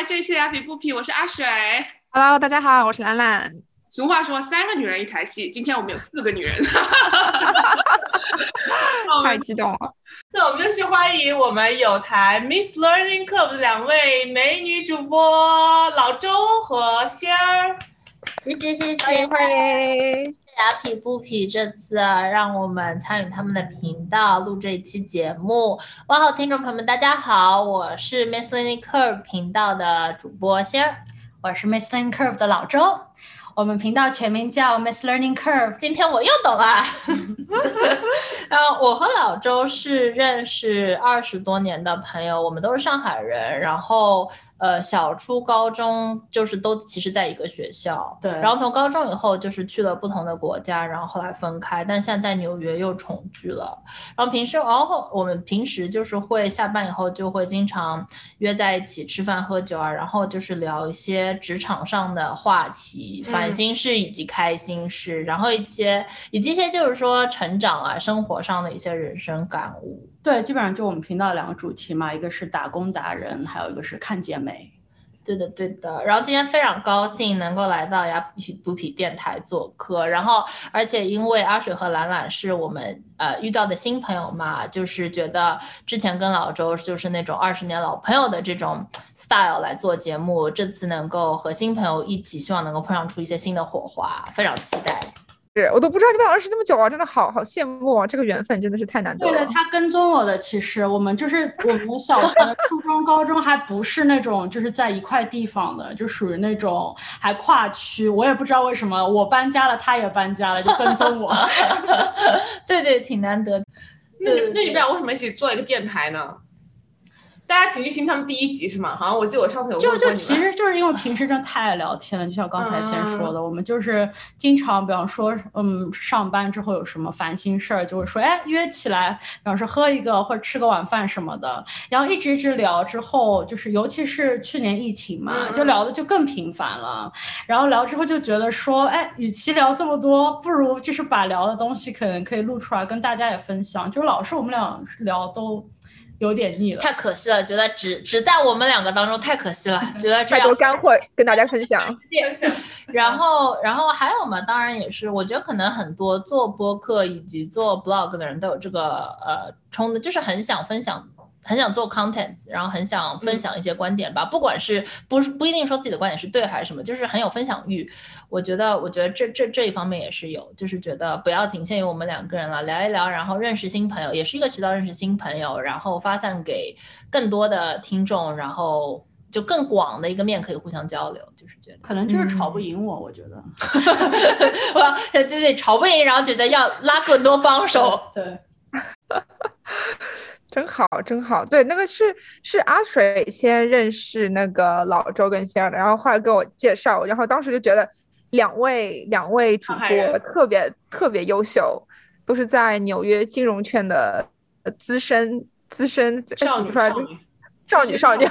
来这期阿皮不皮，我是阿水。Hello，大家好，我是兰兰。俗话说三个女人一台戏，今天我们有四个女人，太激动了。那我们就去欢迎我们有台 Miss Learning Club 的两位美女主播老周和仙儿。谢谢谢谢，欢迎欢迎。阿皮不皮这次让我们参与他们的频道录这一期节目。哇哦，听众朋友们，大家好，我是 Miss Learning Curve 频道的主播仙儿，我是 Miss Learning Curve 的老周。我们频道全名叫 Miss Learning Curve。今天我又懂了。然 后我和老周是认识二十多年的朋友，我们都是上海人，然后。呃，小初高中就是都其实在一个学校，对。然后从高中以后就是去了不同的国家，然后后来分开，但现在在纽约又重聚了。然后平时，然后我们平时就是会下班以后就会经常约在一起吃饭喝酒啊，然后就是聊一些职场上的话题、烦心事以及开心事，嗯、然后一些以及一些就是说成长啊、生活上的一些人生感悟。对，基本上就我们频道两个主题嘛，一个是打工达人，还有一个是看姐妹。对的，对的。然后今天非常高兴能够来到雅痞不痞电台做客，然后而且因为阿水和兰兰是我们呃遇到的新朋友嘛，就是觉得之前跟老周就是那种二十年老朋友的这种 style 来做节目，这次能够和新朋友一起，希望能够碰撞出一些新的火花，非常期待。是我都不知道你们俩认识那么久啊，真的好好羡慕啊！这个缘分真的是太难得了。对的，他跟踪我的，其实我们就是 我们小学、初中、高中还不是那种就是在一块地方的，就属于那种还跨区。我也不知道为什么我搬家了，他也搬家了，就跟踪我。对对，挺难得。那那你们俩为什么一起做一个电台呢？大家请去听他们第一集是吗？好像我记得我上次有就就其实就是因为平时真的太爱聊天了，就像刚才先说的，嗯、我们就是经常，比方说，嗯，上班之后有什么烦心事儿，就会说，哎，约起来，比方说喝一个或者吃个晚饭什么的，然后一直一直聊之后，就是尤其是去年疫情嘛，嗯、就聊的就更频繁了，然后聊之后就觉得说，哎，与其聊这么多，不如就是把聊的东西可能可以录出来跟大家也分享，就老是我们俩聊都。有点腻了，太可惜了，觉得只只在我们两个当中太可惜了，觉得这样太多干货跟大家分享。然后，然后还有嘛，当然也是，我觉得可能很多做播客以及做 blog 的人都有这个呃冲的，就是很想分享。很想做 content，然后很想分享一些观点吧，嗯、不管是不是不一定说自己的观点是对还是什么，就是很有分享欲。我觉得，我觉得这这这一方面也是有，就是觉得不要仅限于我们两个人了，聊一聊，然后认识新朋友，也是一个渠道认识新朋友，然后发散给更多的听众，然后就更广的一个面可以互相交流，就是觉得可能就是吵不赢我，嗯、我觉得，我对对吵不赢，然后觉得要拉更多帮手，对。真好，真好。对，那个是是阿水先认识那个老周跟仙儿的，然后后来给我介绍，然后当时就觉得两位两位主播特别特别优秀，都是在纽约金融圈的资深资深少女少女少女少女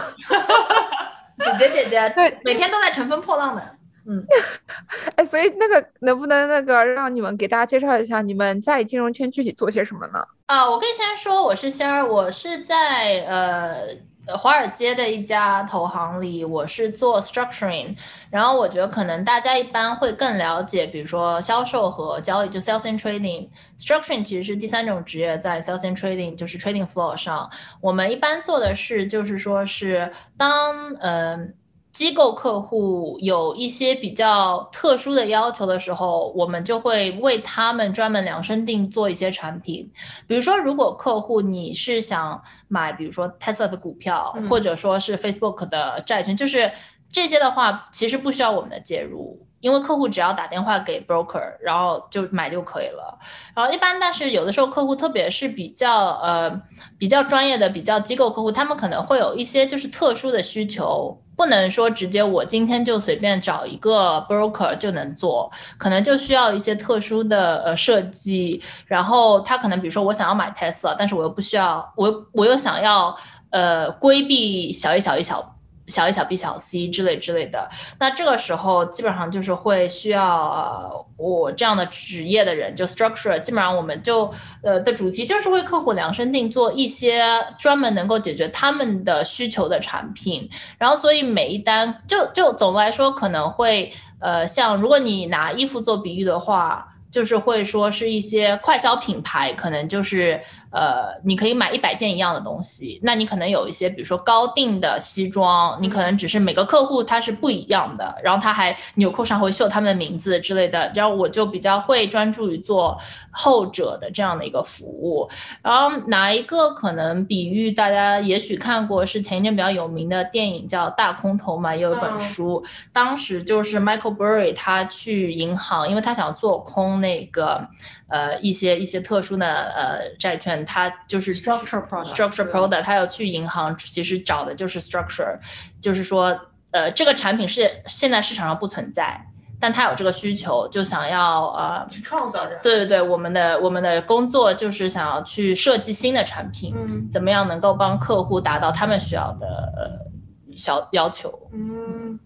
姐姐姐姐，对，每天都在乘风破浪的。嗯，哎，所以那个能不能那个让你们给大家介绍一下你们在金融圈具体做些什么呢？啊、呃，我可以先说我是仙儿，我是在呃华尔街的一家投行里，我是做 structuring，然后我觉得可能大家一般会更了解，比如说销售和交易，就 sales and trading，structuring 其实是第三种职业，在 sales and trading 就是 trading floor 上，我们一般做的是就是说是当嗯。呃机构客户有一些比较特殊的要求的时候，我们就会为他们专门量身定做一些产品。比如说，如果客户你是想买，比如说 Tesla 的股票，嗯、或者说是 Facebook 的债券，就是这些的话，其实不需要我们的介入。因为客户只要打电话给 broker，然后就买就可以了。然后一般，但是有的时候客户，特别是比较呃比较专业的、比较机构客户，他们可能会有一些就是特殊的需求，不能说直接我今天就随便找一个 broker 就能做，可能就需要一些特殊的呃设计。然后他可能比如说我想要买 Tesla，但是我又不需要，我我又想要呃规避小一小一小。小 a 小 b 小 c 之类之类的。那这个时候基本上就是会需要呃我这样的职业的人，就 structure，基本上我们就呃的主题就是为客户量身定做一些专门能够解决他们的需求的产品。然后所以每一单就就总的来说可能会呃像如果你拿衣服做比喻的话。就是会说是一些快消品牌，可能就是呃，你可以买一百件一样的东西。那你可能有一些，比如说高定的西装，你可能只是每个客户他是不一样的，然后他还纽扣上会绣他们的名字之类的。然后我就比较会专注于做后者的这样的一个服务。然后哪一个可能比喻大家也许看过，是前一阵比较有名的电影叫《大空头》嘛，也有一本书，当时就是 Michael Burry 他去银行，因为他想做空。那个呃一些一些特殊的呃债券，它就是 structure product structure product，它要去银行，其实找的就是 structure，就是说呃这个产品是现在市场上不存在，但他有这个需求，就想要呃去创造这。对对对，我们的我们的工作就是想要去设计新的产品，嗯，怎么样能够帮客户达到他们需要的呃小要求？嗯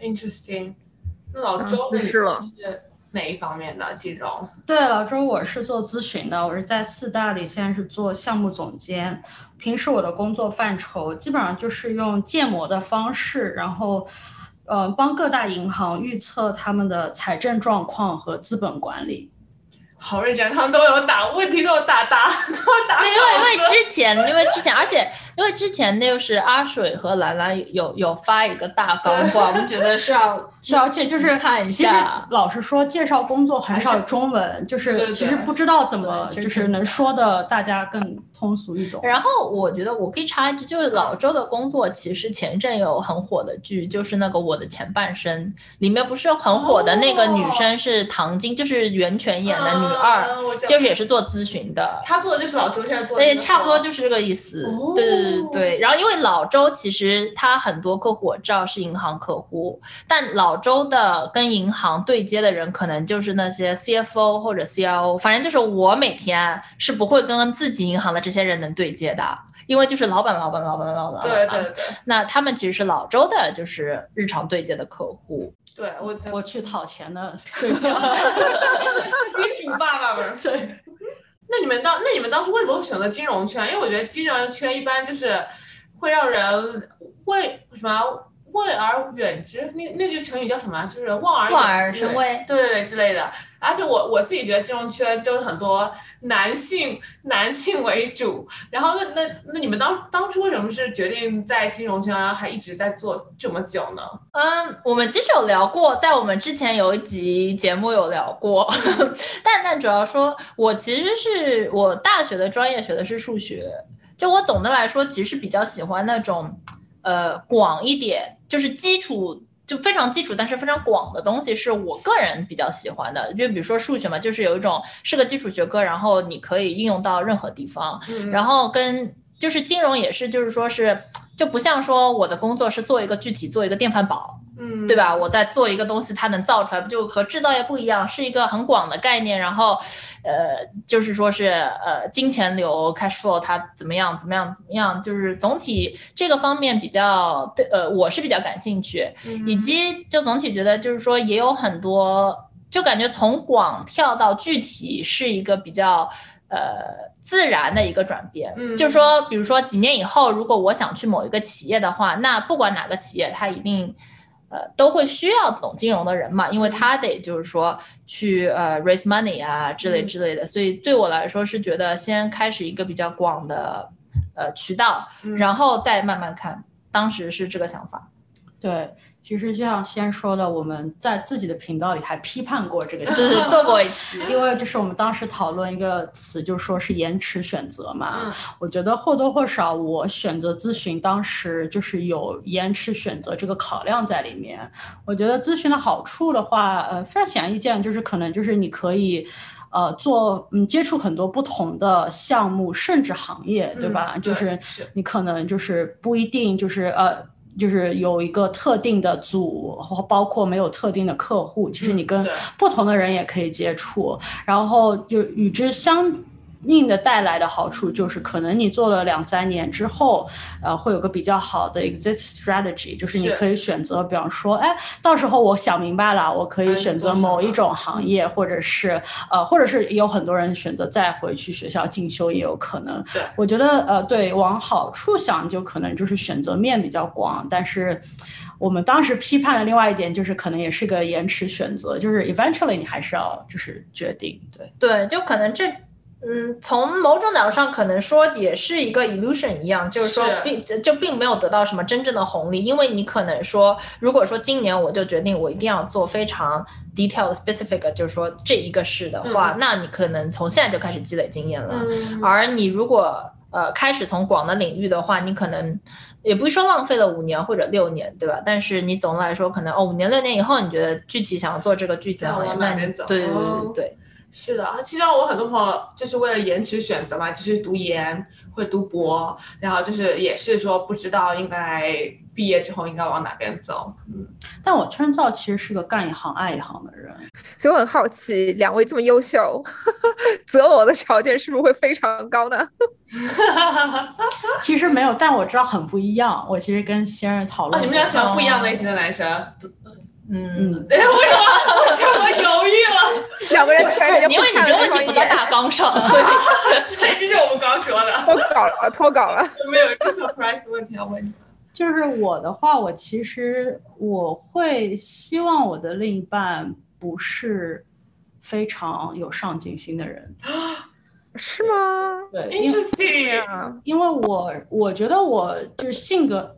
，interesting。那老周是了。哪一方面的金融？对，老周，我是做咨询的，我是在四大里，现在是做项目总监。平时我的工作范畴基本上就是用建模的方式，然后，呃，帮各大银行预测他们的财政状况和资本管理。好认真，他们都有打问题，都有打答，都有打。因为因为之前，因为之前，而且因为之前那就是阿水和兰兰有有发一个大纲过，我们觉得是要，而 且就是看一下。老实说，介绍工作很少中文，就是其实不知道怎么就是能说的大家更通俗一种。然后我觉得我可以插一句，就是老周的工作，其实前阵有很火的剧，就是那个《我的前半生》，里面不是很火的那个女生是唐晶，就是袁泉演的女。女二就是也是做咨询的，她做的就是老周现在做，的，差不多就是这个意思。对对对对。然后因为老周其实他很多客户我知道是银行客户，但老周的跟银行对接的人可能就是那些 CFO 或者 CIO，反正就是我每天是不会跟自己银行的这些人能对接的，因为就是老板老板老板老板。对对对。那他们其实是老周的，就是日常对接的客户。对我我去讨钱的对象。金主爸爸们对，那你们当那你们当初为什么会选择金融圈？因为我觉得金融圈一般就是会让人为什么？畏而远之，那那句成语叫什么？就是望而望而生畏，对对对之类的。而且我我自己觉得金融圈就是很多男性男性为主。然后那那那你们当当初为什么是决定在金融圈还一直在做这么久呢？嗯，我们其实有聊过，在我们之前有一集节目有聊过，但但主要说我其实是我大学的专业学的是数学，就我总的来说其实比较喜欢那种呃广一点。就是基础就非常基础，但是非常广的东西是我个人比较喜欢的。就比如说数学嘛，就是有一种是个基础学科，然后你可以应用到任何地方。然后跟就是金融也是，就是说是就不像说我的工作是做一个具体做一个电饭煲。嗯，对吧？我在做一个东西，它能造出来，不就和制造业不一样，是一个很广的概念。然后，呃，就是说是呃，金钱流 （cash flow） 它怎么样，怎么样，怎么样？就是总体这个方面比较对，呃，我是比较感兴趣，以及就总体觉得就是说也有很多，就感觉从广跳到具体是一个比较呃自然的一个转变。嗯，就是说，比如说几年以后，如果我想去某一个企业的话，那不管哪个企业，它一定。呃，都会需要懂金融的人嘛，因为他得就是说去呃 raise money 啊之类之类的，所以对我来说是觉得先开始一个比较广的呃渠道，然后再慢慢看，当时是这个想法。对。其实就像先说的，我们在自己的频道里还批判过这个，是 做过一期，因为就是我们当时讨论一个词，就说是延迟选择嘛。嗯，我觉得或多或少，我选择咨询当时就是有延迟选择这个考量在里面。我觉得咨询的好处的话，呃，非常显而易见，就是可能就是你可以，呃，做嗯接触很多不同的项目，甚至行业，对吧？就是你可能就是不一定就是呃。就是有一个特定的组，包括没有特定的客户，其实你跟不同的人也可以接触。然后就与之相硬的带来的好处就是，可能你做了两三年之后，呃，会有个比较好的 exit strategy，就是你可以选择，比方说，哎，到时候我想明白了，我可以嗯选择某一种行业，或者是呃，或者是有很多人选择再回去学校进修，也有可能。对我觉得呃，对，往好处想，就可能就是选择面比较广，但是。我们当时批判的另外一点就是，可能也是个延迟选择，就是 eventually 你还是要就是决定，对。对，就可能这，嗯，从某种角度上可能说也是一个 illusion 一样，就是说是并就并没有得到什么真正的红利，因为你可能说，如果说今年我就决定我一定要做非常 detailed specific，就是说这一个事的话，那你可能从现在就开始积累经验了。嗯，而你如果呃开始从广的领域的话，你可能也不是说浪费了五年或者六年，对吧？但是你总的来说，可能哦五年六年以后，你觉得具体想要做这个具体行业，那你往哪边走对对对哦对对。是的，其实我很多朋友就是为了延迟选择嘛，就是读研或者读博，然后就是也是说不知道应该毕业之后应该往哪边走。但我 turns out 其实是个干一行爱一行的人，所以我很好奇，两位这么优秀，择偶的条件是不是会非常高呢？其实没有，但我知道很不一样。我其实跟先生讨哦，论过，你们俩喜欢不一样类型的男生？嗯，嗯，哎，为什么？为什么犹豫了？两个人突然间因为你这个问题不在大纲上，所 以对，这是我们刚说的。脱稿了，脱稿了。有没有一个 surprise 问题要问你们？就是我的话，我其实我会希望我的另一半不是非常有上进心的人，是吗？对，因为 Interesting。啊，因为我我觉得我就是性格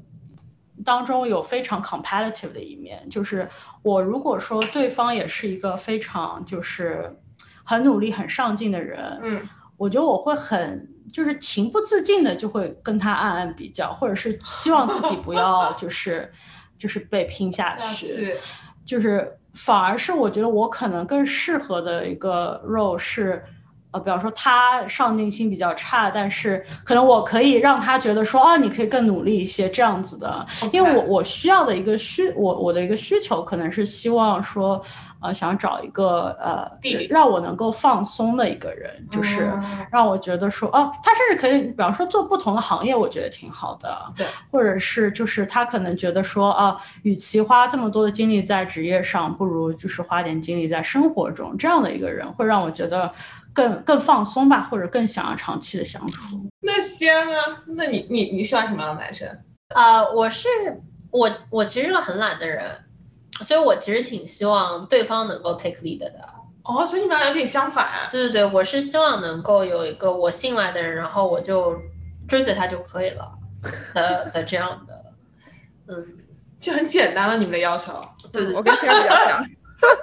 当中有非常 competitive 的一面，就是我如果说对方也是一个非常就是很努力、很上进的人，嗯，我觉得我会很就是情不自禁的就会跟他暗暗比较，或者是希望自己不要就是就是被拼下 去，是就是反而是我觉得我可能更适合的一个 role 是。呃，比方说他上进心比较差，但是可能我可以让他觉得说啊，你可以更努力一些这样子的，因为我我需要的一个需我我的一个需求可能是希望说，呃，想找一个呃让我能够放松的一个人，就是哦。让我觉得说，哦、他甚至可以，比方说做不同的行业，我觉得挺好的。对，或者是就是他可能觉得说，啊，与其花这么多的精力在职业上，不如就是花点精力在生活中，这样的一个人会让我觉得更更放松吧，或者更想要长期的相处。那仙啊，那你你你喜欢什么样的男生？呃，我是我我其实是个很懒的人，所以我其实挺希望对方能够 take lead 的。哦，所以你们俩有点相反。对对对，我是希望能够有一个我信赖的人，然后我就追随他就可以了的的这样的，嗯，就很简单了，你们的要求对对我跟仙儿比较像，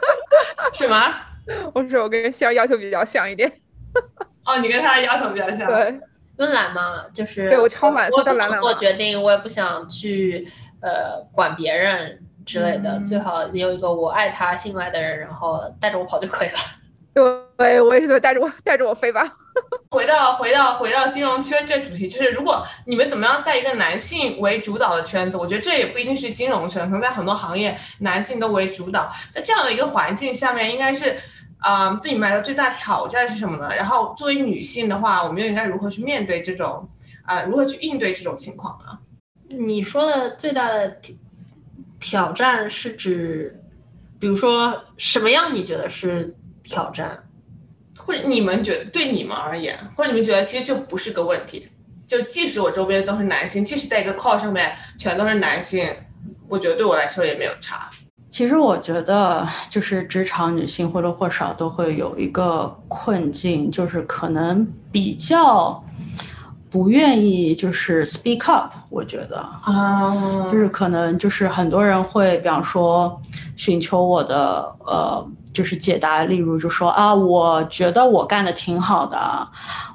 是吗？我说我跟仙儿要求比较像一点。哦，你跟他的要求比较像。对，因为懒嘛，就是对我超懒我不想说到懒懒嘛做决定，我也不想去呃管别人之类的，嗯最好有一个我爱他、信赖的人，然后带着我跑就可以了。对，我也是带着我带着我飞吧。回到回到回到金融圈这主题，就是如果你们怎么样在一个男性为主导的圈子，我觉得这也不一定是金融圈，可能在很多行业男性都为主导，在这样的一个环境下面，应该是，啊、对你们来说最大挑战是什么呢？然后作为女性的话，我们又应该如何去面对这种，啊、如何去应对这种情况呢？你说的最大的挑挑战是指，比如说什么样？你觉得是挑战？或者你们觉得对你们而言，或者你们觉得其实这不是个问题，就即使我周边都是男性，即使在一个 call 上面全都是男性，我觉得对我来说也没有差。其实我觉得，就是职场女性或多或少都会有一个困境，就是可能比较不愿意就是 speak up。我觉得，啊就是可能就是很多人会，比方说寻求我的呃，就是解答，例如就说啊，我觉得我干的挺好的，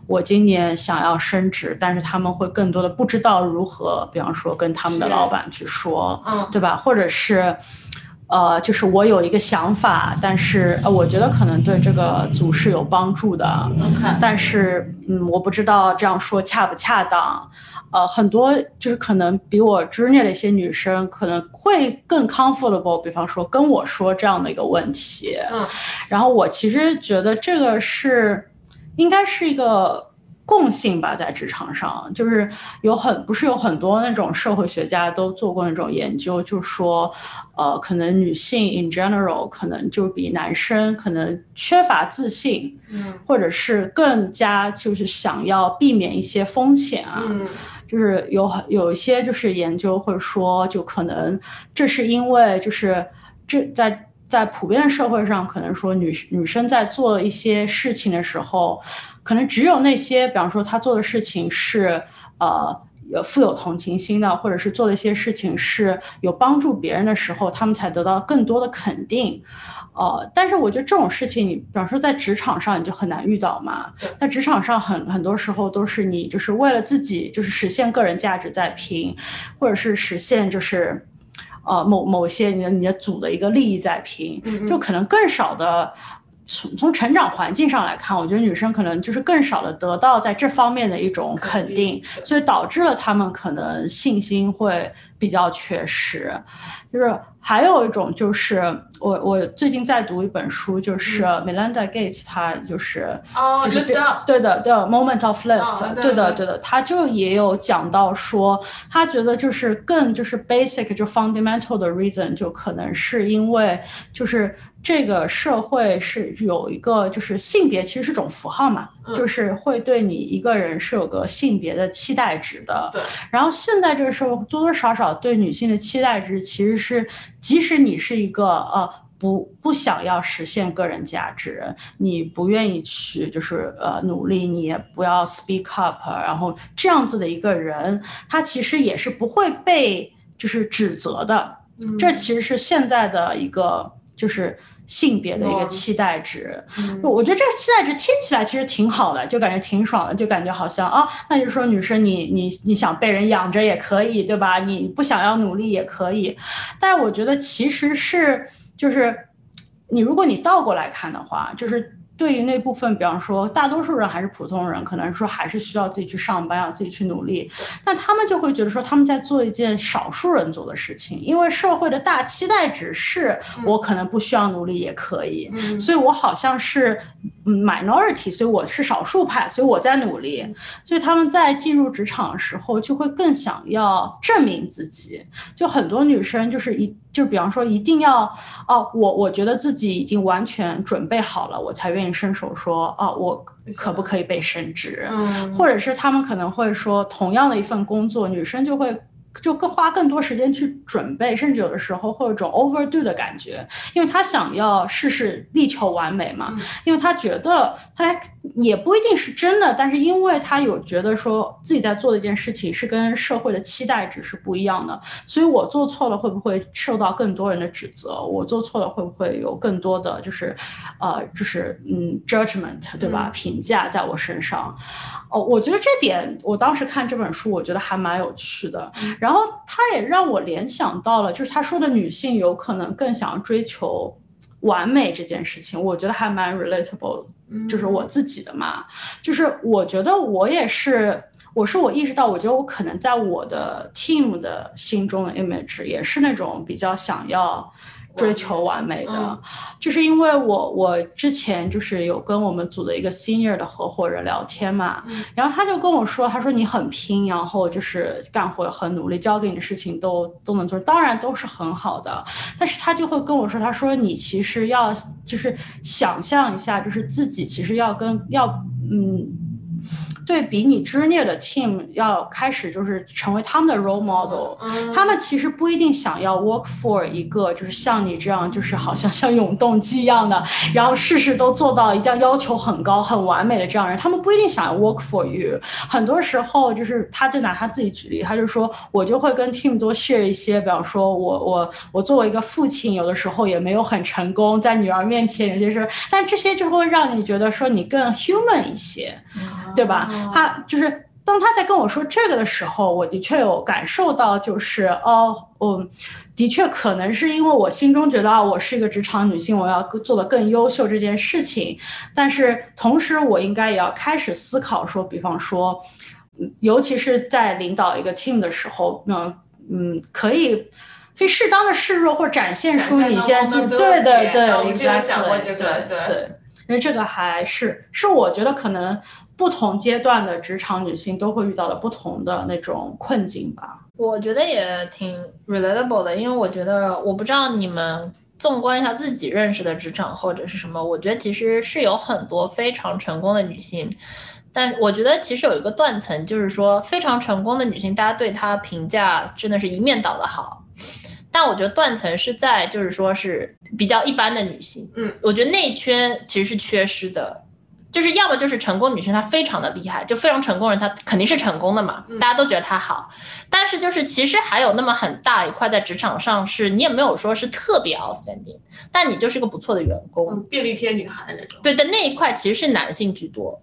我今年想要升职，但是他们会更多的不知道如何，比方说跟他们的老板去说，嗯对吧？或者是。呃，就是我有一个想法，但是呃，我觉得可能对这个组是有帮助的，，OK，但是嗯，我不知道这样说恰不恰当。呃，很多就是可能比我 junior 的一些女生可能会更 comfortable，比方说跟我说这样的一个问题。嗯，然后我其实觉得这个是应该是一个。共性吧，在职场上，就是有很不是有很多那种社会学家都做过那种研究，就说，呃，可能女性 in general 可能就比男生可能缺乏自信，嗯，或者是更加就是想要避免一些风险啊，嗯，就是有很有一些就是研究会说，就可能这是因为就是这在在普遍社会上，可能说女女生在做一些事情的时候。可能只有那些，比方说他做的事情是，呃，有富有同情心的，或者是做了一些事情是有帮助别人的时候，他们才得到更多的肯定，呃，但是我觉得这种事情，你比方说在职场上你就很难遇到嘛，在职场上很很多时候都是你就是为了自己就是实现个人价值在拼，或者是实现就是，呃，某某些你的你的组的一个利益在拼，就可能更少的。从从成长环境上来看，我觉得女生可能就是更少的得到在这方面的一种肯定，所以导致了她们可能信心会比较缺失。就是还有一种就是我我最近在读一本书，就是 Melinda Gates，她就是哦，对的对 Moment of Lift，对的对的，她就也有讲到说，她觉得就是更就是 basic 就 fundamental 的 reason 就可能是因为就是。这个社会是有一个，就是性别其实是种符号嘛，就是会对你一个人是有个性别的期待值的。对。然后现在这个社会多多少少对女性的期待值其实是，即使你是一个呃不不想要实现个人价值，你不愿意去就是呃努力，你也不要 speak up，然后这样子的一个人，他其实也是不会被就是指责的。这其实是现在的一个就是。性别的一个期待值，我觉得这个期待值听起来其实挺好的，就感觉挺爽的，就感觉好像啊，那就是说女生你你你想被人养着也可以，对吧？你不想要努力也可以，但我觉得其实是就是你如果你倒过来看的话，就是。对于那部分，比方说大多数人还是普通人，可能说还是需要自己去上班，啊自己去努力。但他们就会觉得说他们在做一件少数人做的事情，因为社会的大期待值是我可能不需要努力也可以，所以我好像是 minority，所以我是少数派，所以我在努力。所以他们在进入职场的时候就会更想要证明自己。就很多女生就是一。就比方说，一定要哦，我我觉得自己已经完全准备好了，我才愿意伸手说，哦，我可不可以被升职？嗯，或者是他们可能会说，同样的一份工作，女生就会。就更花更多时间去准备，甚至有的时候会有种 overdo 的感觉，因为他想要事事力求完美嘛，因为他觉得他也不一定是真的，但是因为他有觉得说自己在做的一件事情是跟社会的期待值是不一样的，所以我做错了会不会受到更多人的指责？我做错了会不会有更多的就是，呃，就是嗯 judgment 对吧？评价在我身上？哦，我觉得这点我当时看这本书，我觉得还蛮有趣的。然后他也让我联想到了，就是他说的女性有可能更想要追求完美这件事情，我觉得还蛮 relatable，就是我自己的嘛。就是我觉得我也是，我是我意识到，我觉得我可能在我的 team 的心中的 image 也是那种比较想要。追求完美的，就是因为我我之前就是有跟我们组的一个 senior 的合伙人聊天嘛，然后他就跟我说，他说你很拼，然后就是干活很努力，交给你的事情都都能做，当然都是很好的，但是他就会跟我说，他说你其实要就是想象一下，就是自己其实要跟要嗯。对比你之内的 team 要开始就是成为他们的 role model，他们其实不一定想要 work for 一个就是像你这样就是好像像永动机一样的，然后事事都做到一定要要求很高很完美的这样人，他们不一定想要 work for you。很多时候就是他就拿他自己举例，他就说我就会跟 team 多 share 一些，比方说我我我作为一个父亲，有的时候也没有很成功，在女儿面前有些事，但这些就会让你觉得说你更 human 一些，对吧？他就是当他在跟我说这个的时候，我的确有感受到，就是哦，嗯，的确可能是因为我心中觉得啊，我是一个职场女性，我要做的更优秀这件事情。但是同时，我应该也要开始思考说，比方说，尤其是在领导一个 team 的时候，嗯嗯，可以可以适当的示弱或展现出你现在对对对，我们之前讲过这个，对。因为这个还是是我觉得可能不同阶段的职场女性都会遇到的不同的那种困境吧。我觉得也挺 relatable 的，因为我觉得我不知道你们纵观一下自己认识的职场或者是什么，我觉得其实是有很多非常成功的女性，但我觉得其实有一个断层，就是说非常成功的女性，大家对她评价真的是一面倒的好，但我觉得断层是在就是说是比较一般的女性，嗯，我觉得那一圈其实是缺失的。就是要么就是成功女生，她非常的厉害，就非常成功人，她肯定是成功的嘛，大家都觉得她好。但是就是其实还有那么很大一块在职场上，是你也没有说是特别 outstanding，但你就是个不错的员工，便利贴女孩那种。对的，那一块其实是男性居多。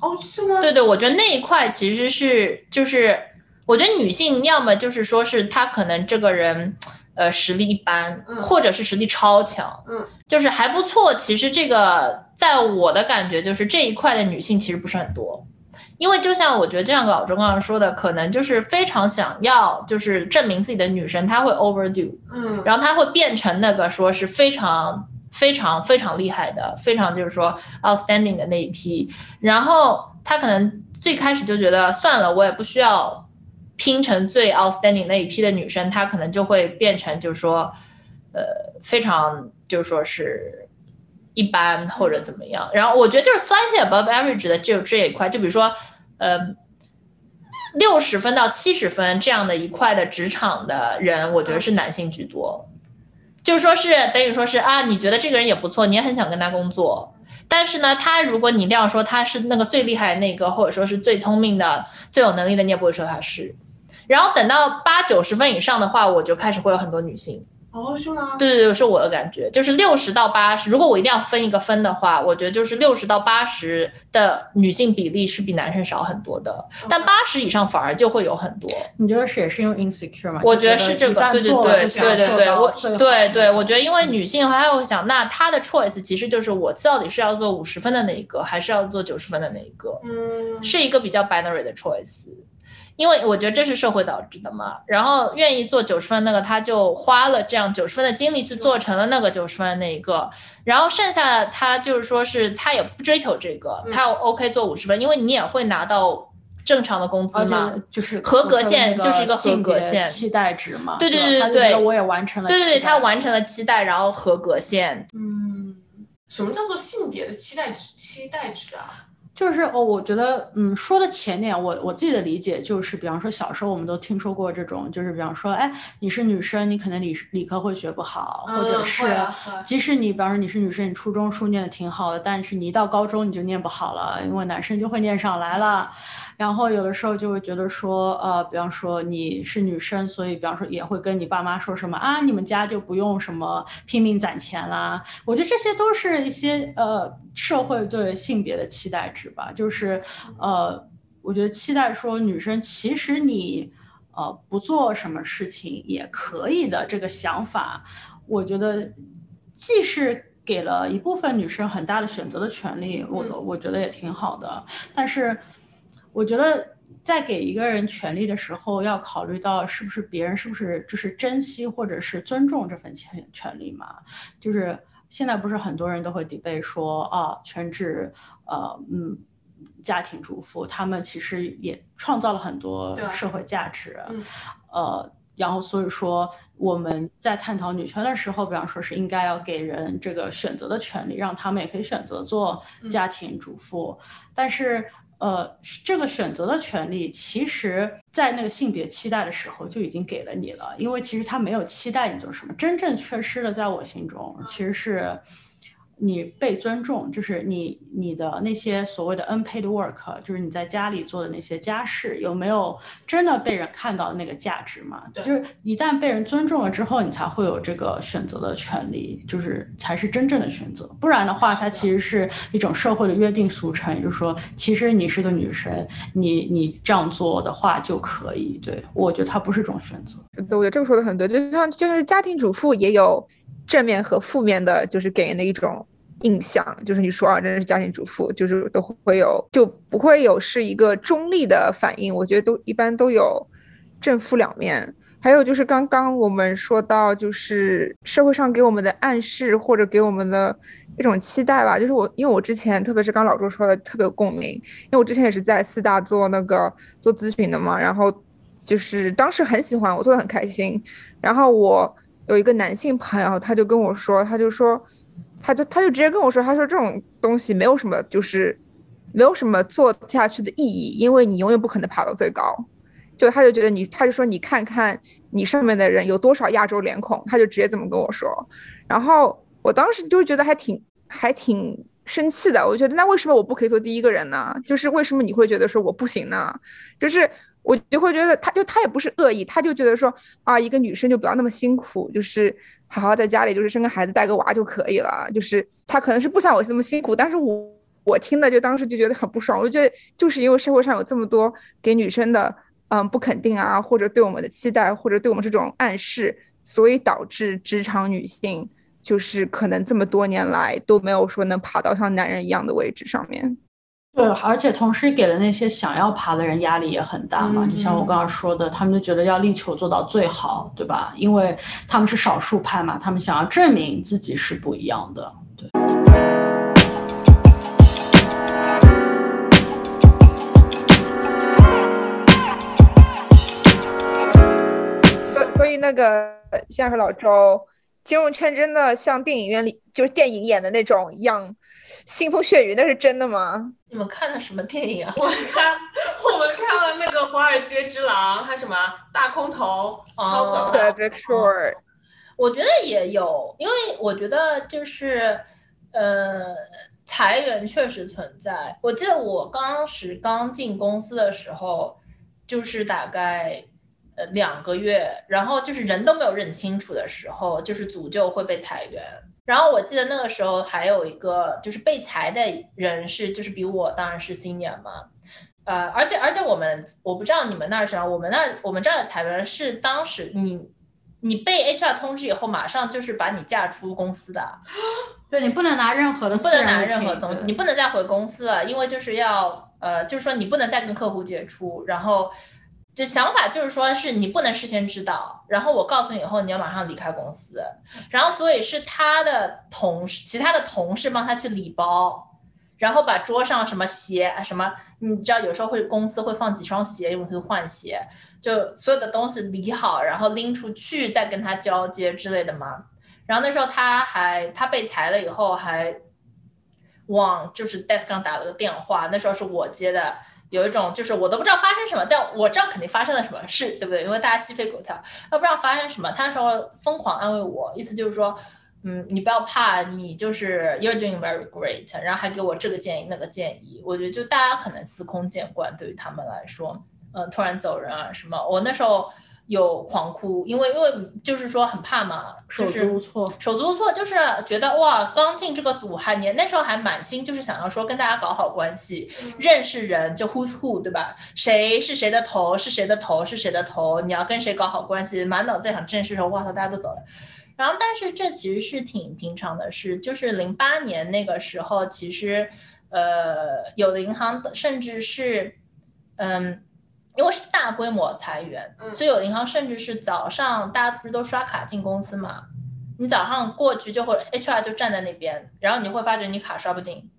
哦，是吗？对对，我觉得那一块其实是就是我觉得女性要么就是说是她可能这个人。呃，实力一般，或者是实力超强，嗯，就是还不错。其实这个，在我的感觉，就是这一块的女性其实不是很多，因为就像我觉得这样，老周刚刚说的，可能就是非常想要，就是证明自己的女生，她会 overdo，嗯，然后她会变成那个说是非常非常非常厉害的，非常就是说 outstanding 的那一批，然后她可能最开始就觉得算了，我也不需要。拼成最 outstanding 那一批的女生，她可能就会变成，就是说，呃，非常就是说是一般或者怎么样。然后我觉得就是 slightly above average 的就这一块，就比如说，呃，六十分到七十分这样的一块的职场的人，我觉得是男性居多。就是说是等于说是啊，你觉得这个人也不错，你也很想跟他工作。但是呢，他如果你一定要说他是那个最厉害那个，或者说是最聪明的、最有能力的，你也不会说他是。然后等到八九十分以上的话，我就开始会有很多女性。哦，是吗？对对对，是我的感觉，就是六十到八十。如果我一定要分一个分的话，我觉得就是六十到八十的女性比例是比男生少很多的，但八十以上反而就会有很多。你觉得是也是因为 insecure 吗？我觉得是这个，对对对对对对，我对对，我觉得因为女性的话，她会想，那她的 choice 其实就是我到底是要做五十分的那一个，还是要做九十分的那一个？嗯，是一个比较 binary 的 choice。因为我觉得这是社会导致的嘛，然后愿意做九十分那个，他就花了这样九十分的精力去做成了那个九十分的那一个，然后剩下的他就是说是他也不追求这个，他 OK 做五十分，因为你也会拿到正常的工资嘛，就是合格线就是一个合格线，期待值嘛，对对对对对，我也完成了，对对对，他完成了期待，然后合格线，嗯，什么叫做性别的期待值？期待值啊？就是哦，我觉得，嗯，说的浅点，我我自己的理解就是，比方说小时候我们都听说过这种，就是比方说，哎，你是女生，你可能理理科会学不好，或者是，即使你比方说你是女生，你初中书念的挺好的，但是你一到高中你就念不好了，因为男生就会念上来了。然后有的时候就会觉得说，呃，比方说你是女生，所以比方说也会跟你爸妈说什么啊，你们家就不用什么拼命攒钱啦。我觉得这些都是一些呃社会对性别的期待值吧，就是呃，我觉得期待说女生其实你呃不做什么事情也可以的这个想法，我觉得既是给了一部分女生很大的选择的权利，我我觉得也挺好的，但是。我觉得在给一个人权利的时候，要考虑到是不是别人是不是就是珍惜或者是尊重这份权权利嘛？就是现在不是很多人都会 debate 说啊，全职呃嗯家庭主妇，他们其实也创造了很多社会价值，呃，然后所以说我们在探讨女权的时候，比方说是应该要给人这个选择的权利，让他们也可以选择做家庭主妇，但是。呃，这个选择的权利，其实在那个性别期待的时候就已经给了你了，因为其实他没有期待你做什么，真正缺失的，在我心中其实是。你被尊重，就是你你的那些所谓的 unpaid work，就是你在家里做的那些家事，有没有真的被人看到的那个价值嘛？对就是一旦被人尊重了之后，你才会有这个选择的权利，就是才是真正的选择。不然的话，它其实是一种社会的约定俗成，也就是说，其实你是个女生，你你这样做的话就可以。对我觉得它不是一种选择。对，我觉得这个说的很对，就像就是家庭主妇也有。正面和负面的，就是给人的一种印象，就是你说啊，这是家庭主妇，就是都会有，就不会有是一个中立的反应。我觉得都一般都有正负两面。还有就是刚刚我们说到，就是社会上给我们的暗示或者给我们的一种期待吧。就是我，因为我之前，特别是刚老周说的特别有共鸣，因为我之前也是在四大做那个做咨询的嘛，然后就是当时很喜欢，我做的很开心。然后我有一个男性朋友，他就跟我说，他就说，他就他就直接跟我说，他说这种东西没有什么，就是没有什么做下去的意义，因为你永远不可能爬到最高。就他就觉得你，他就说你看看你上面的人有多少亚洲脸孔，他就直接这么跟我说。然后我当时就觉得还挺还挺生气的，我觉得那为什么我不可以做第一个人呢？就是为什么你会觉得说我不行呢？就是我就会觉得他就他也不是恶意，他就觉得说啊，一个女生就不要那么辛苦，就是好好在家里就是生个孩子带个娃就可以了。就是他可能是不想我这么辛苦，但是我我听的就当时就觉得很不爽。我就觉得就是因为社会上有这么多给女生的。嗯，不肯定啊，或者对我们的期待，或者对我们这种暗示，所以导致职场女性就是可能这么多年来都没有说能爬到像男人一样的位置上面。对，而且同时给了那些想要爬的人压力也很大嘛。就像我刚刚说的，他们就觉得要力求做到最好，对吧？因为他们是少数派嘛，他们想要证明自己是不一样的。对。所所以那个像是老周，金融圈真的像电影院里就是电影演的那种一样，腥风血雨，那是真的吗？你们看的什么电影啊？我们看，我们看了那个《华尔街之狼》，还什么《大空头》，超可怕。对，sure。我觉得也有，因为我觉得就是呃，裁员确实存在。我记得我当时刚进公司的时候，就是大概。呃，两个月，然后就是人都没有认清楚的时候，就是组就会被裁员。然后我记得那个时候还有一个就是被裁的人是，就是比我当然是 senior 嘛，呃，而且而且我们我不知道你们那儿是么，我们那儿我们这儿的裁员是当时你你被 HR 通知以后，马上就是把你嫁出公司的，对你不能拿任何的，不能拿任何东西，你不能再回公司了，因为就是要呃，就是说你不能再跟客户接触，然后。这想法就是说，是你不能事先知道，然后我告诉你以后，你要马上离开公司，然后所以是他的同事，其他的同事帮他去理包，然后把桌上什么鞋啊什么，你知道有时候会公司会放几双鞋，用去换鞋，就所有的东西理好，然后拎出去再跟他交接之类的嘛。然后那时候他还他被裁了以后还往就是 desk 上打了个电话，那时候是我接的。有一种就是我都不知道发生什么，但我知道肯定发生了什么事，对不对？因为大家鸡飞狗跳，他不知道发生什么。他那时候疯狂安慰我，意思就是说，嗯，你不要怕，你就是 you're doing very great，然后还给我这个建议那个建议。我觉得就大家可能司空见惯，对于他们来说，嗯，突然走人啊什么。我那时候。有狂哭，因为因为就是说很怕嘛，手足无措，手足无措，就是觉得哇，刚进这个组还年那时候还满心就是想要说跟大家搞好关系，认识人就 who's who 对吧？谁是谁的头是谁的头是谁的头，你要跟谁搞好关系，满脑子想正事的时候，哇操，大家都走了。然后但是这其实是挺平常的事，就是零八年那个时候，其实呃有的银行甚至是嗯。因为是大规模裁员，所以有银行甚至是早上大家不是都刷卡进公司嘛？你早上过去就会 HR 就站在那边，然后你会发觉你卡刷不进，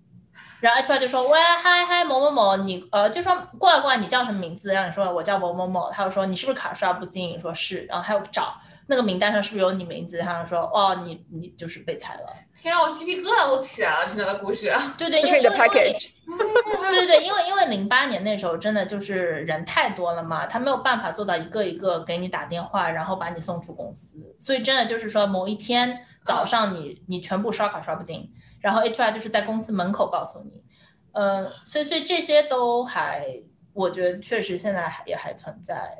然后 HR 就说喂嗨嗨某某某，你呃就说过来过来，你叫什么名字？让你说我叫某某某，他就说你是不是卡刷不进？你说是，然后还有找那个名单上是不是有你名字？他就说哦你你就是被裁了。天啊，我鸡皮疙瘩都起来了，听他的故事。对 对，因为因为对对，因为因为零八年那时候真的就是人太多了嘛，他没有办法做到一个一个给你打电话，然后把你送出公司。所以真的就是说，某一天早上你你全部刷卡刷不进，然后 HR 就是在公司门口告诉你，嗯，所以所以这些都还，我觉得确实现在还也还存在。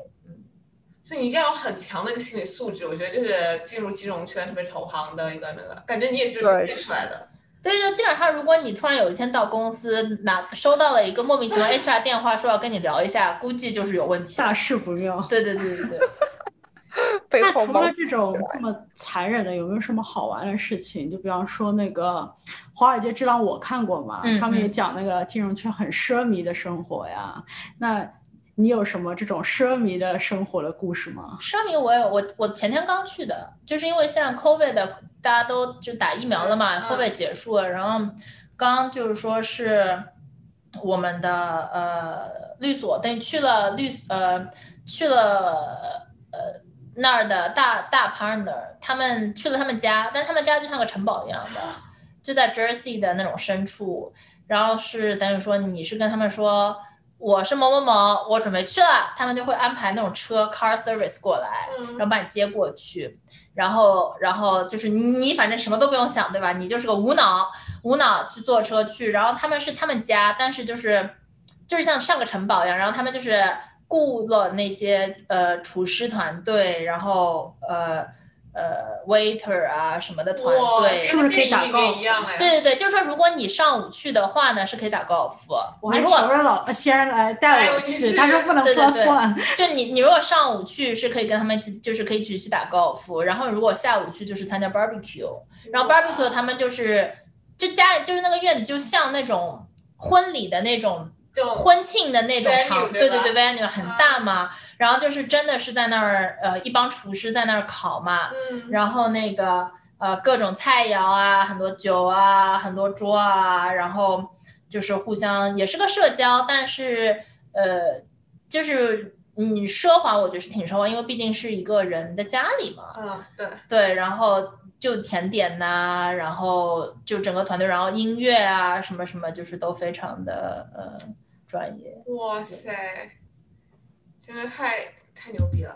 所以你一定要有很强的一个心理素质，我觉得这是进入金融圈特别投行的一个那个，感觉你也是练出来的。对，就基本上，如果你突然有一天到公司拿收到了一个莫名其妙 HR 电话，说要跟你聊一下，估计就是有问题，大事不妙。对对对对对。那除了这种这么残忍的，有没有什么好玩的事情？就比方说那个《华尔街之狼》，我看过嘛，他们也讲那个金融圈很奢靡的生活呀。那你有什么这种奢靡的生活的故事吗？奢靡我有，我我前天刚去的，就是因为现在 COVID 的大家都就打疫苗了嘛，COVID 结束了，然后刚就是说是我们的呃律所，等于去了律呃去了呃那儿的大大 partner，他们去了他们家，但他们家就像个城堡一样的，就在 Jersey 的那种深处，然后是等于说你是跟他们说。我是某某某，我准备去了，他们就会安排那种车 car service 过来，然后把你接过去，然后然后就是你反正什么都不用想，对吧？你就是个无脑无脑去坐车去，然后他们是他们家，但是就是就是像上个城堡一样，然后他们就是雇了那些呃厨师团队，然后呃。呃，waiter 啊什么的团队，是不是可以打高尔夫？对对对，就是说，如果你上午去的话呢，是可以打高尔夫。我还求着老先来带我去，他说不能错算。就你，你如果上午去是可以跟他们，就是可以一起去打高尔夫。然后如果下午去就是参加 barbecue，然后 barbecue 他们就是就家里就是那个院子，就像那种婚礼的那种。婚庆的那种场，对对对，venue 很大嘛，然后就是真的是在那儿，呃，一帮厨师在那儿烤嘛，嗯。然后那个呃各种菜肴啊，很多酒啊，很多桌啊，然后就是互相也是个社交，但是呃就是你奢华，我觉得是挺奢华，因为毕竟是一个人的家里嘛，嗯，对。对，然后就甜点呐，然后就整个团队，然后音乐啊什么什么，就是都非常的呃。专业，哇塞，真的太太牛逼了，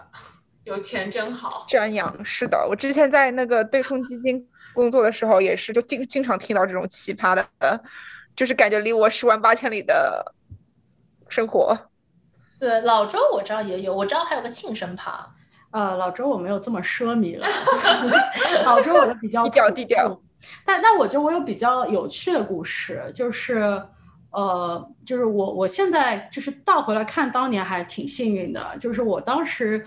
有钱真好。瞻仰是的，我之前在那个对冲基金工作的时候，也是就经经常听到这种奇葩的，就是感觉离我十万八千里的生活。对，老周我知道也有，我知道还有个庆生趴。呃，老周我没有这么奢靡了，老周我的比较低调低调。但但我觉得我有比较有趣的故事，就是。呃，就是我，我现在就是倒回来看当年还挺幸运的，就是我当时，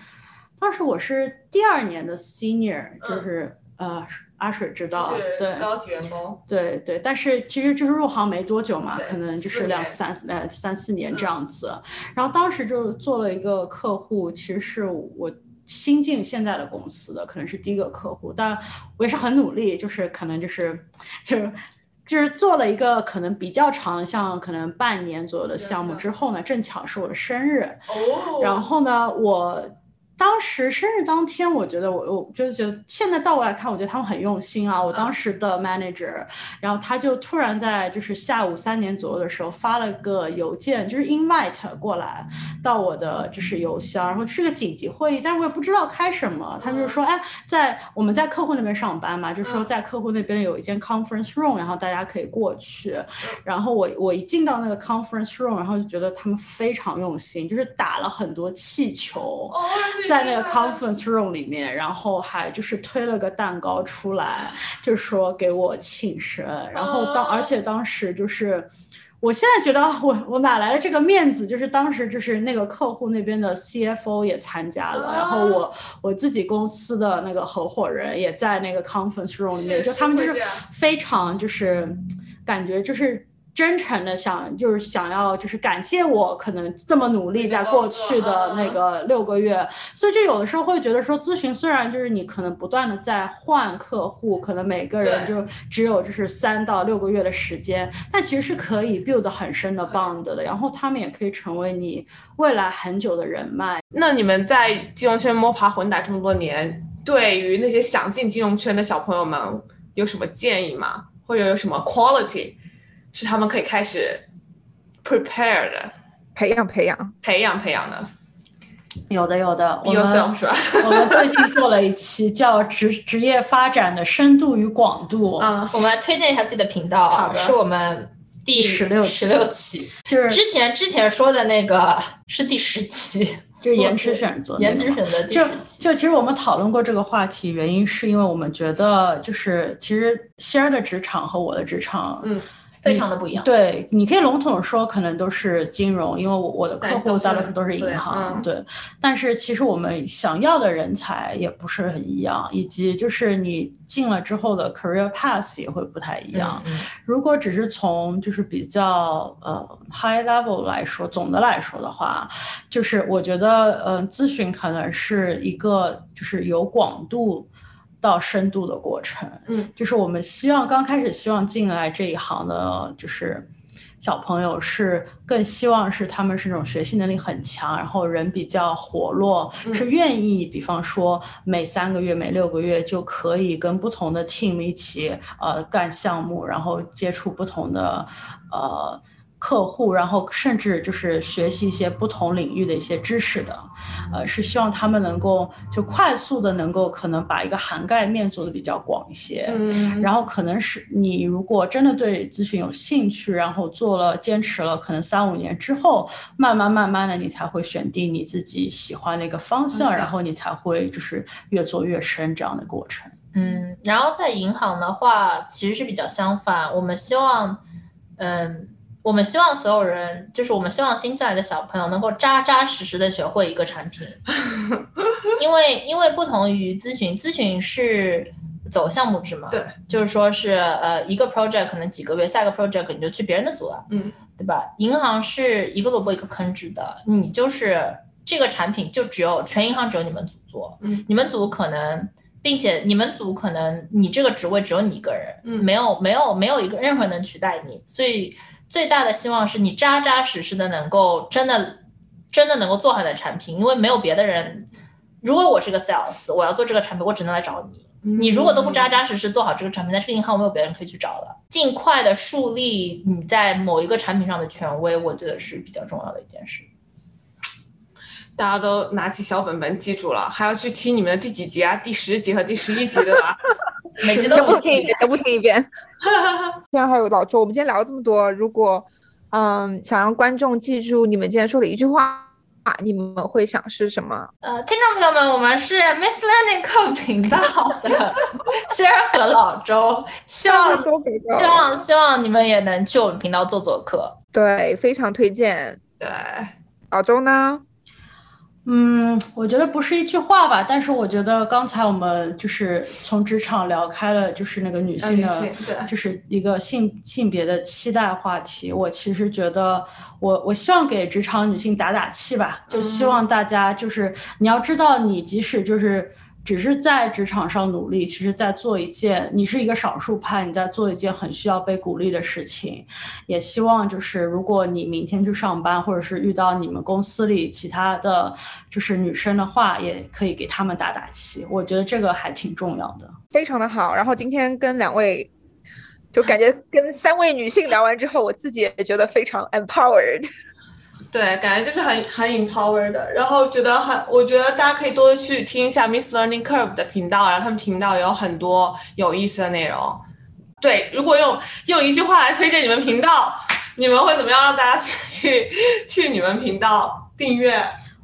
当时我是第二年的 senior，就是呃，阿水知道，对，高级员工，对对，但是其实就是入行没多久嘛，可能就是两三呃三四年这样子，然后当时就做了一个客户，其实是我新进现在的公司的，可能是第一个客户，但我也是很努力，就是可能就是就。就是做了一个可能比较长，像可能半年左右的项目之后呢，正巧是我的生日，然后呢，我。当时生日当天，我觉得我我就觉得现在倒过来看，我觉得他们很用心啊。我当时的 manager，然后他就突然在就是下午三点左右的时候发了个邮件，就是 invite 过来到我的就是邮箱，然后是个紧急会议，但是我也不知道开什么。他就说，哎，在我们在客户那边上班嘛，就说在客户那边有一间 conference room，然后大家可以过去。然后我我一进到那个 conference room，然后就觉得他们非常用心，就是打了很多气球。在那个 conference room 里面，然后还就是推了个蛋糕出来，就说给我庆生。然后当而且当时就是，我现在觉得我我哪来的这个面子？就是当时就是那个客户那边的 CFO 也参加了，然后我我自己公司的那个合伙人也在那个 conference room 里面，就他们就是非常就是感觉就是。真诚的想就是想要就是感谢我可能这么努力在过去的那个六个月，所以就有的时候会觉得说咨询虽然就是你可能不断的在换客户，可能每个人就只有就是三到六个月的时间，但其实是可以 build 很深的 bond 的，然后他们也可以成为你未来很久的人脉。那你们在金融圈摸爬滚打这么多年，对于那些想进金融圈的小朋友们有什么建议吗？或者有什么 quality？是他们可以开始 prepare 的，培养培养。培养培养的，有的有的，我们是吧？我们最近做了一期叫职职业发展的深度与广度，嗯，我们来推荐一下自己的频道，好的，是我们第十六十六期，就是之前之前说的那个是第十期。就是延迟选择，延迟选择。就就其实我们讨论过这个话题，原因是因为我们觉得就是其实仙儿的职场和我的职场，嗯，非常的不一样。对，你可以笼统说，可能都是金融，因为我我的客户大多数都是银对行，嗯对。但是其实我们想要的人才也不是很一样，以及就是你进了之后的 career path 也会不太一样。嗯如果只是从就是比较呃 high level 来说，总的来说的话，就是我觉得呃咨询可能是一个就是有广度到深度的过程。嗯，就是我们希望刚开始希望进来这一行的，就是。小朋友是更希望是他们是那种学习能力很强，然后人比较活络，嗯是愿意，比方说每三个月、每六个月就可以跟不同的 team 一起呃干项目，然后接触不同的呃客户，然后甚至就是学习一些不同领域的一些知识的，呃，是希望他们能够就快速的能够可能把一个涵盖面做的比较广一些，嗯，然后可能是你如果真的对咨询有兴趣，然后做了坚持了，可能三五年之后，慢慢慢慢的你才会选定你自己喜欢的一个方向，方向然后你才会就是越做越深这样的过程。嗯，然后在银行的话，其实是比较相反。我们希望，嗯，我们希望所有人，就是我们希望新进来的小朋友能够扎扎实实的学会一个产品，因为因为不同于咨询，咨询是走项目制嘛，对，就是说是呃一个 project 可能几个月，下一个 project 你就去别人的组了，嗯，对吧？银行是一个萝卜一个坑制的，你就是这个产品就只有全银行只有你们组做，嗯，你们组可能。并且你们组可能你这个职位只有你一个人，嗯没有没有没有一个任何人能取代你，所以最大的希望是你扎扎实实的能够真的真的能够做好你的产品，因为没有别的人。如果我是个 sales，我要做这个产品，我只能来找你。你如果都不扎扎实实做好这个产品，那这个银行我没有别人可以去找了。尽快的树立你在某一个产品上的权威，我觉得是比较重要的一件事。大家都拿起小本本记住了，还要去听你们的第几集啊？第十集和第十一集对吧？每集都全部听一遍，全部听一遍。现在还有老周，我们今天聊了这么多，如果嗯想让观众记住你们今天说的一句话，你们会想是什么？呃，听众朋友们，我们是 Miss Learning 课频道的仙儿和老周，希望希望希望你们也能去我们频道做做客。对，非常推荐。对，老周呢？嗯，我觉得不是一句话吧，但是我觉得刚才我们就是从职场聊开了，就是那个女性的，就是一个性性别的期待话题。我其实觉得我，我希望给职场女性打打气吧，就希望大家就是你要知道，你即使就是。只是在职场上努力，其实在做一件，你是一个少数派，你在做一件很需要被鼓励的事情。也希望就是，如果你明天去上班，或者是遇到你们公司里其他的就是女生的话，也可以给她们打打气。我觉得这个还挺重要的。非常的好。然后今天跟两位，就感觉跟三位女性聊完之后，我自己也觉得非常 empowered。对，感觉就是很很 empower 的，然后觉得很，我觉得大家可以多去听一下 Miss Learning Curve 的频道，然后他们频道有很多有意思的内容。对，如果用用一句话来推荐你们频道，你们会怎么样让大家去去去你们频道订阅？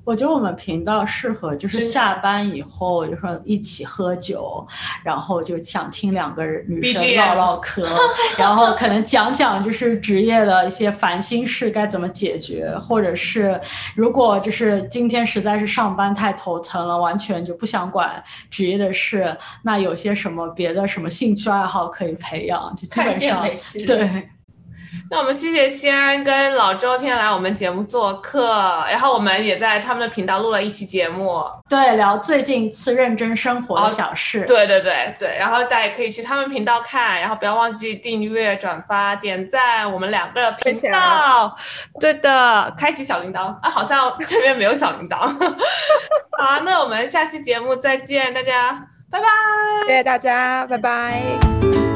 我觉得我们频道适合就是下班以后，就说一起喝酒，然后就想听两个人女生唠唠嗑，然后可能讲讲就是职业的一些烦心事该怎么解决，或者是如果就是今天实在是上班太头疼了，完全就不想管职业的事，那有些什么别的什么兴趣爱好可以培养，就基本上对。那我们谢谢仙安跟老周今天来我们节目做客，然后我们也在他们的频道录了一期节目。对，聊最近一次认真生活的小事。对对对对，然后大家也可以去他们频道看，然后不要忘记订阅、转发、点赞我们两个的频道。对的，开启小铃铛啊，好像这边没有小铃铛。好，那我们下期节目再见，大家拜拜。谢谢大家，拜拜。